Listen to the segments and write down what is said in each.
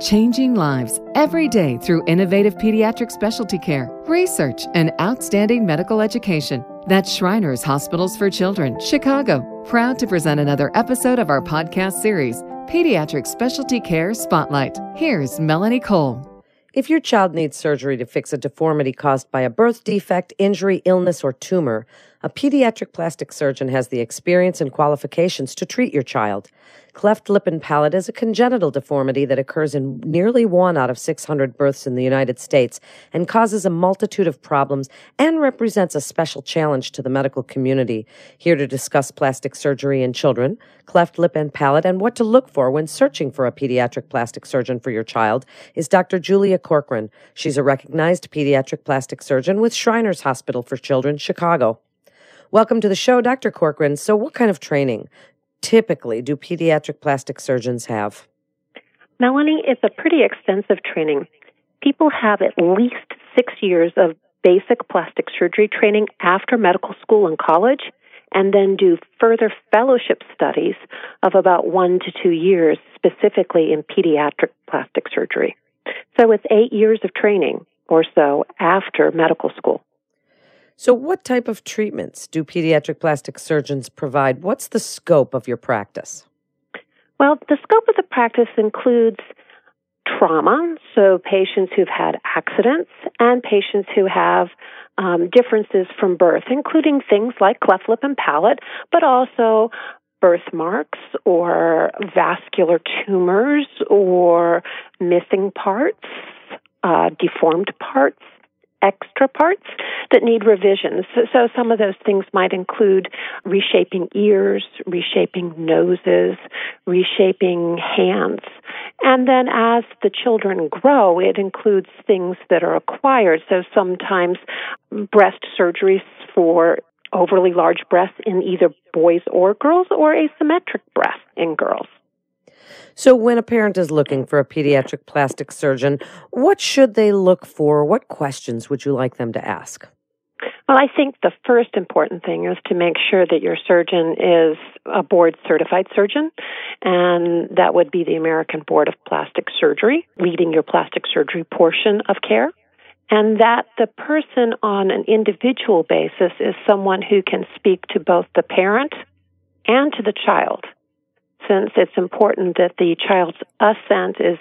Changing lives every day through innovative pediatric specialty care, research, and outstanding medical education. That's Shriners Hospitals for Children, Chicago. Proud to present another episode of our podcast series, Pediatric Specialty Care Spotlight. Here's Melanie Cole. If your child needs surgery to fix a deformity caused by a birth defect, injury, illness, or tumor, a pediatric plastic surgeon has the experience and qualifications to treat your child. Cleft lip and palate is a congenital deformity that occurs in nearly one out of 600 births in the United States and causes a multitude of problems and represents a special challenge to the medical community. Here to discuss plastic surgery in children, cleft lip and palate, and what to look for when searching for a pediatric plastic surgeon for your child is Dr. Julia Corcoran. She's a recognized pediatric plastic surgeon with Shriners Hospital for Children, Chicago. Welcome to the show, Dr. Corcoran. So, what kind of training typically do pediatric plastic surgeons have? Melanie, it's a pretty extensive training. People have at least six years of basic plastic surgery training after medical school and college, and then do further fellowship studies of about one to two years, specifically in pediatric plastic surgery. So it's eight years of training or so after medical school. So, what type of treatments do pediatric plastic surgeons provide? What's the scope of your practice? Well, the scope of the practice includes trauma, so patients who've had accidents and patients who have um, differences from birth, including things like cleft lip and palate, but also birthmarks or vascular tumors or missing parts, uh, deformed parts, extra parts that need revisions. So, so, some of those things might include reshaping ears, reshaping noses, reshaping hands. And then as the children grow, it includes things that are acquired. So sometimes breast surgeries for overly large breasts in either boys or girls or asymmetric breasts in girls. So, when a parent is looking for a pediatric plastic surgeon, what should they look for? What questions would you like them to ask? Well, I think the first important thing is to make sure that your surgeon is a board certified surgeon, and that would be the American Board of Plastic Surgery, leading your plastic surgery portion of care. And that the person on an individual basis is someone who can speak to both the parent and to the child it's important that the child's assent is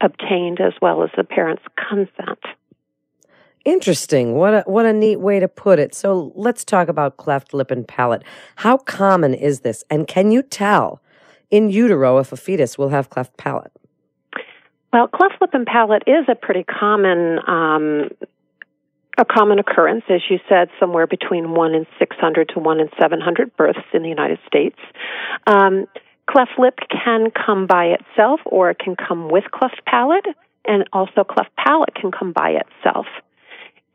obtained as well as the parent's consent. Interesting. What a, what a neat way to put it. So let's talk about cleft lip and palate. How common is this? And can you tell in utero if a fetus will have cleft palate? Well, cleft lip and palate is a pretty common um, a common occurrence, as you said, somewhere between one in six hundred to one in seven hundred births in the United States. Um, Cleft lip can come by itself or it can come with cleft palate, and also cleft palate can come by itself.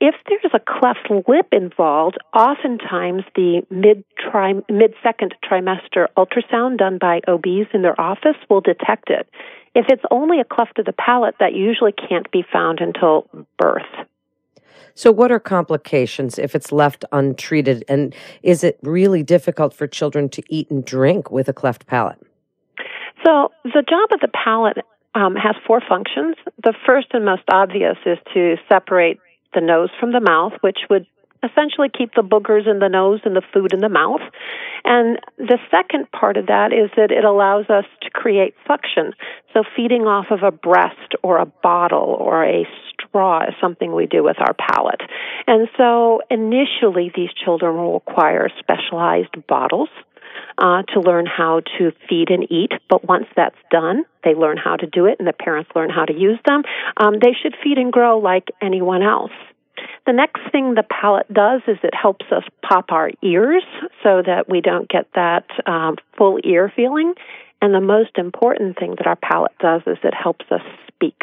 If there's a cleft lip involved, oftentimes the mid second trimester ultrasound done by OBs in their office will detect it. If it's only a cleft of the palate, that usually can't be found until birth. So, what are complications if it's left untreated? And is it really difficult for children to eat and drink with a cleft palate? So, the job of the palate um, has four functions. The first and most obvious is to separate the nose from the mouth, which would essentially keep the boogers in the nose and the food in the mouth. And the second part of that is that it allows us to create suction. So feeding off of a breast or a bottle or a is something we do with our palate. And so initially these children will require specialized bottles. Uh, to learn how to feed and eat. But once that's done, they learn how to do it and the parents learn how to use them. Um, they should feed and grow like anyone else. The next thing the palate does is it helps us pop our ears so that we don't get that um, full ear feeling. And the most important thing that our palate does is it helps us speak.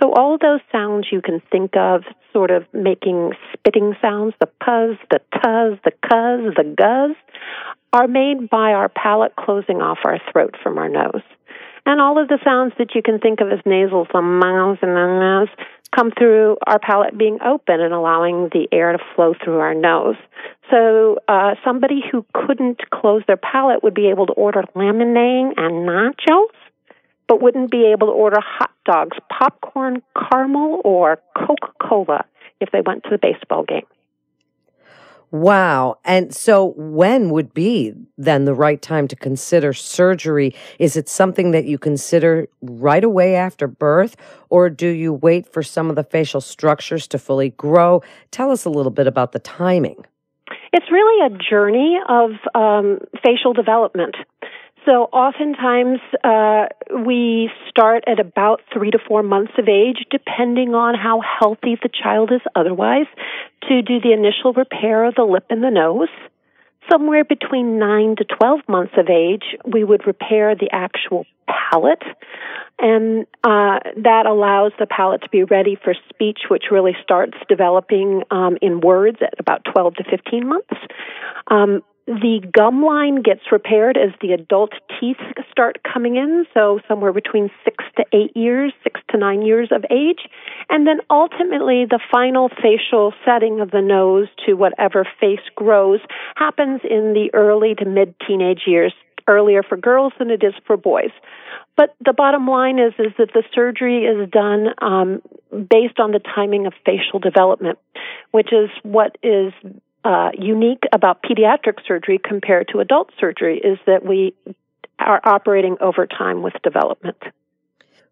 So all those sounds you can think of, sort of making spitting sounds, the puzz, the tuzz, the cuzz, the guzz, are made by our palate closing off our throat from our nose. And all of the sounds that you can think of as nasals, the mouse and the mouse, come through our palate being open and allowing the air to flow through our nose. So uh, somebody who couldn't close their palate would be able to order lemonade and nachos, but wouldn't be able to order hot dogs popcorn, caramel, or Coca Cola if they went to the baseball game. Wow. And so when would be then the right time to consider surgery? Is it something that you consider right away after birth or do you wait for some of the facial structures to fully grow? Tell us a little bit about the timing. It's really a journey of um, facial development. So oftentimes uh, we start at about three to four months of age, depending on how healthy the child is otherwise, to do the initial repair of the lip and the nose. Somewhere between nine to 12 months of age, we would repair the actual palate, and uh, that allows the palate to be ready for speech, which really starts developing um, in words at about 12 to 15 months. Um, the gum line gets repaired as the adult teeth start coming in, so somewhere between six to eight years, six to nine years of age. And then ultimately, the final facial setting of the nose to whatever face grows happens in the early to mid teenage years, earlier for girls than it is for boys. But the bottom line is is that the surgery is done um, based on the timing of facial development, which is what is uh, unique about pediatric surgery compared to adult surgery is that we are operating over time with development.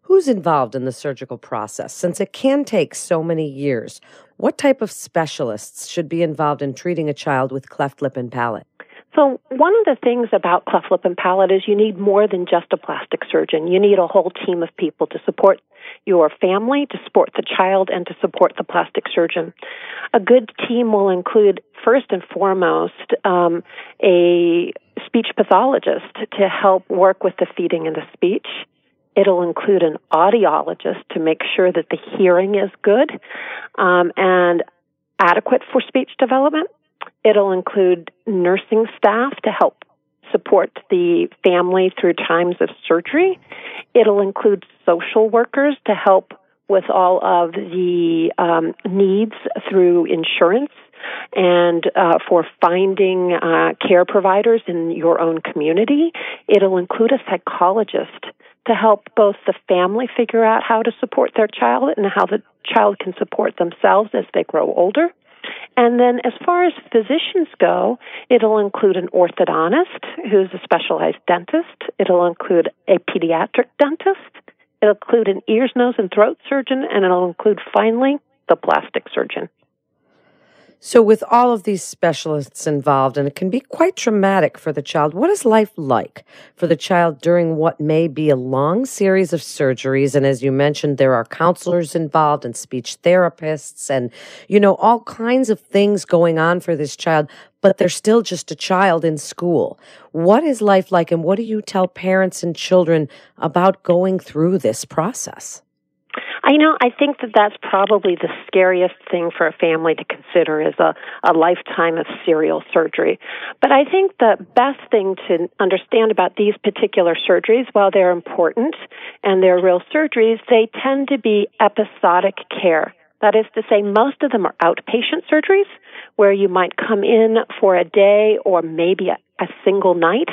Who's involved in the surgical process? Since it can take so many years, what type of specialists should be involved in treating a child with cleft lip and palate? So, one of the things about cleft lip and palate is you need more than just a plastic surgeon. You need a whole team of people to support your family, to support the child, and to support the plastic surgeon. A good team will include, first and foremost, um, a speech pathologist to help work with the feeding and the speech. It'll include an audiologist to make sure that the hearing is good um, and adequate for speech development. It'll include nursing staff to help support the family through times of surgery. It'll include social workers to help with all of the um, needs through insurance and uh, for finding uh, care providers in your own community. It'll include a psychologist to help both the family figure out how to support their child and how the child can support themselves as they grow older. And then, as far as physicians go, it'll include an orthodontist who's a specialized dentist. It'll include a pediatric dentist. It'll include an ears, nose, and throat surgeon, and it'll include finally the plastic surgeon. So, with all of these specialists involved, and it can be quite traumatic for the child, what is life like for the child during what may be a long series of surgeries? And as you mentioned, there are counselors involved and speech therapists and, you know, all kinds of things going on for this child, but they're still just a child in school. What is life like, and what do you tell parents and children about going through this process? I know. I think that that's probably the scariest thing for a family to consider is a, a lifetime of serial surgery. But I think the best thing to understand about these particular surgeries, while they're important and they're real surgeries, they tend to be episodic care. That is to say, most of them are outpatient surgeries where you might come in for a day or maybe a, a single night.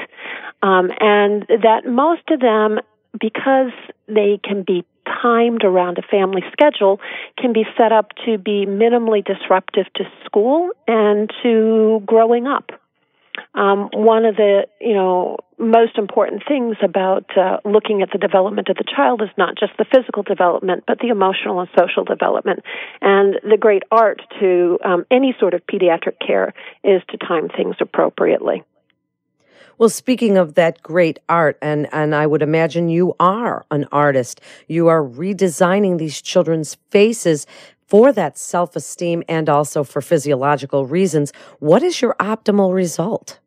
Um, and that most of them, because they can be timed around a family schedule can be set up to be minimally disruptive to school and to growing up. Um, one of the you know most important things about uh, looking at the development of the child is not just the physical development, but the emotional and social development. And the great art to um, any sort of pediatric care is to time things appropriately. Well, speaking of that great art, and, and I would imagine you are an artist, you are redesigning these children's faces for that self esteem and also for physiological reasons. What is your optimal result?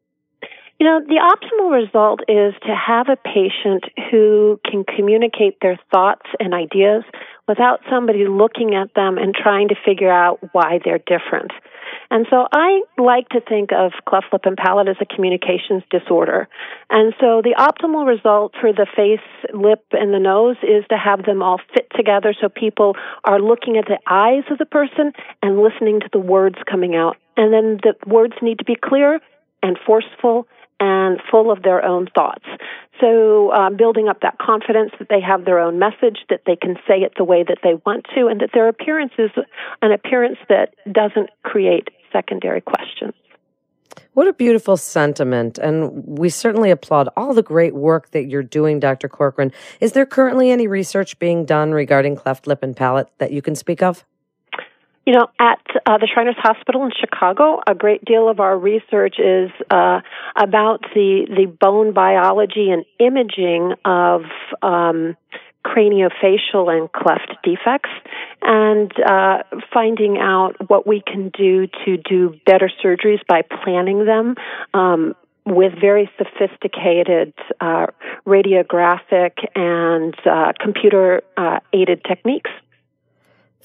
You know, the optimal result is to have a patient who can communicate their thoughts and ideas without somebody looking at them and trying to figure out why they're different. And so I like to think of cleft lip and palate as a communications disorder. And so the optimal result for the face, lip, and the nose is to have them all fit together so people are looking at the eyes of the person and listening to the words coming out. And then the words need to be clear and forceful and full of their own thoughts. So, um, building up that confidence that they have their own message, that they can say it the way that they want to, and that their appearance is an appearance that doesn't create secondary questions. What a beautiful sentiment. And we certainly applaud all the great work that you're doing, Dr. Corcoran. Is there currently any research being done regarding cleft lip and palate that you can speak of? You know, at uh, the Shriners Hospital in Chicago, a great deal of our research is uh, about the the bone biology and imaging of um, craniofacial and cleft defects, and uh, finding out what we can do to do better surgeries by planning them. Um, with very sophisticated uh, radiographic and uh, computer uh, aided techniques.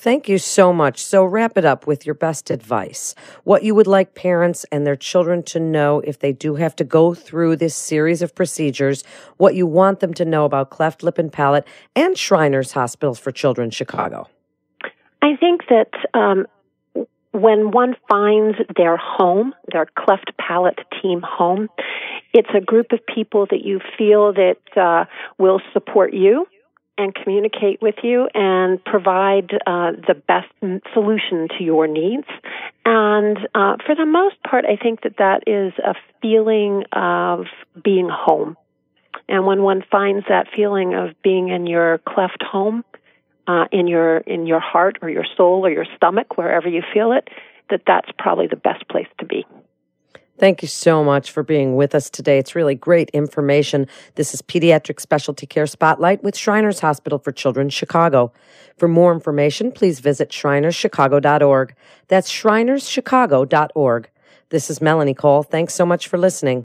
Thank you so much. So, wrap it up with your best advice. What you would like parents and their children to know if they do have to go through this series of procedures, what you want them to know about cleft lip and palate and Shriners Hospitals for Children Chicago. I think that um, when one finds their home, their cleft palate team home, it's a group of people that you feel that uh, will support you and communicate with you and provide uh, the best solution to your needs. And uh, for the most part, I think that that is a feeling of being home. And when one finds that feeling of being in your cleft home, uh, in your in your heart or your soul or your stomach, wherever you feel it, that that's probably the best place to be. Thank you so much for being with us today. It's really great information. This is Pediatric Specialty Care Spotlight with Shriners Hospital for Children, Chicago. For more information, please visit shrinerschicago.org. That's shrinerschicago.org. This is Melanie Cole. Thanks so much for listening.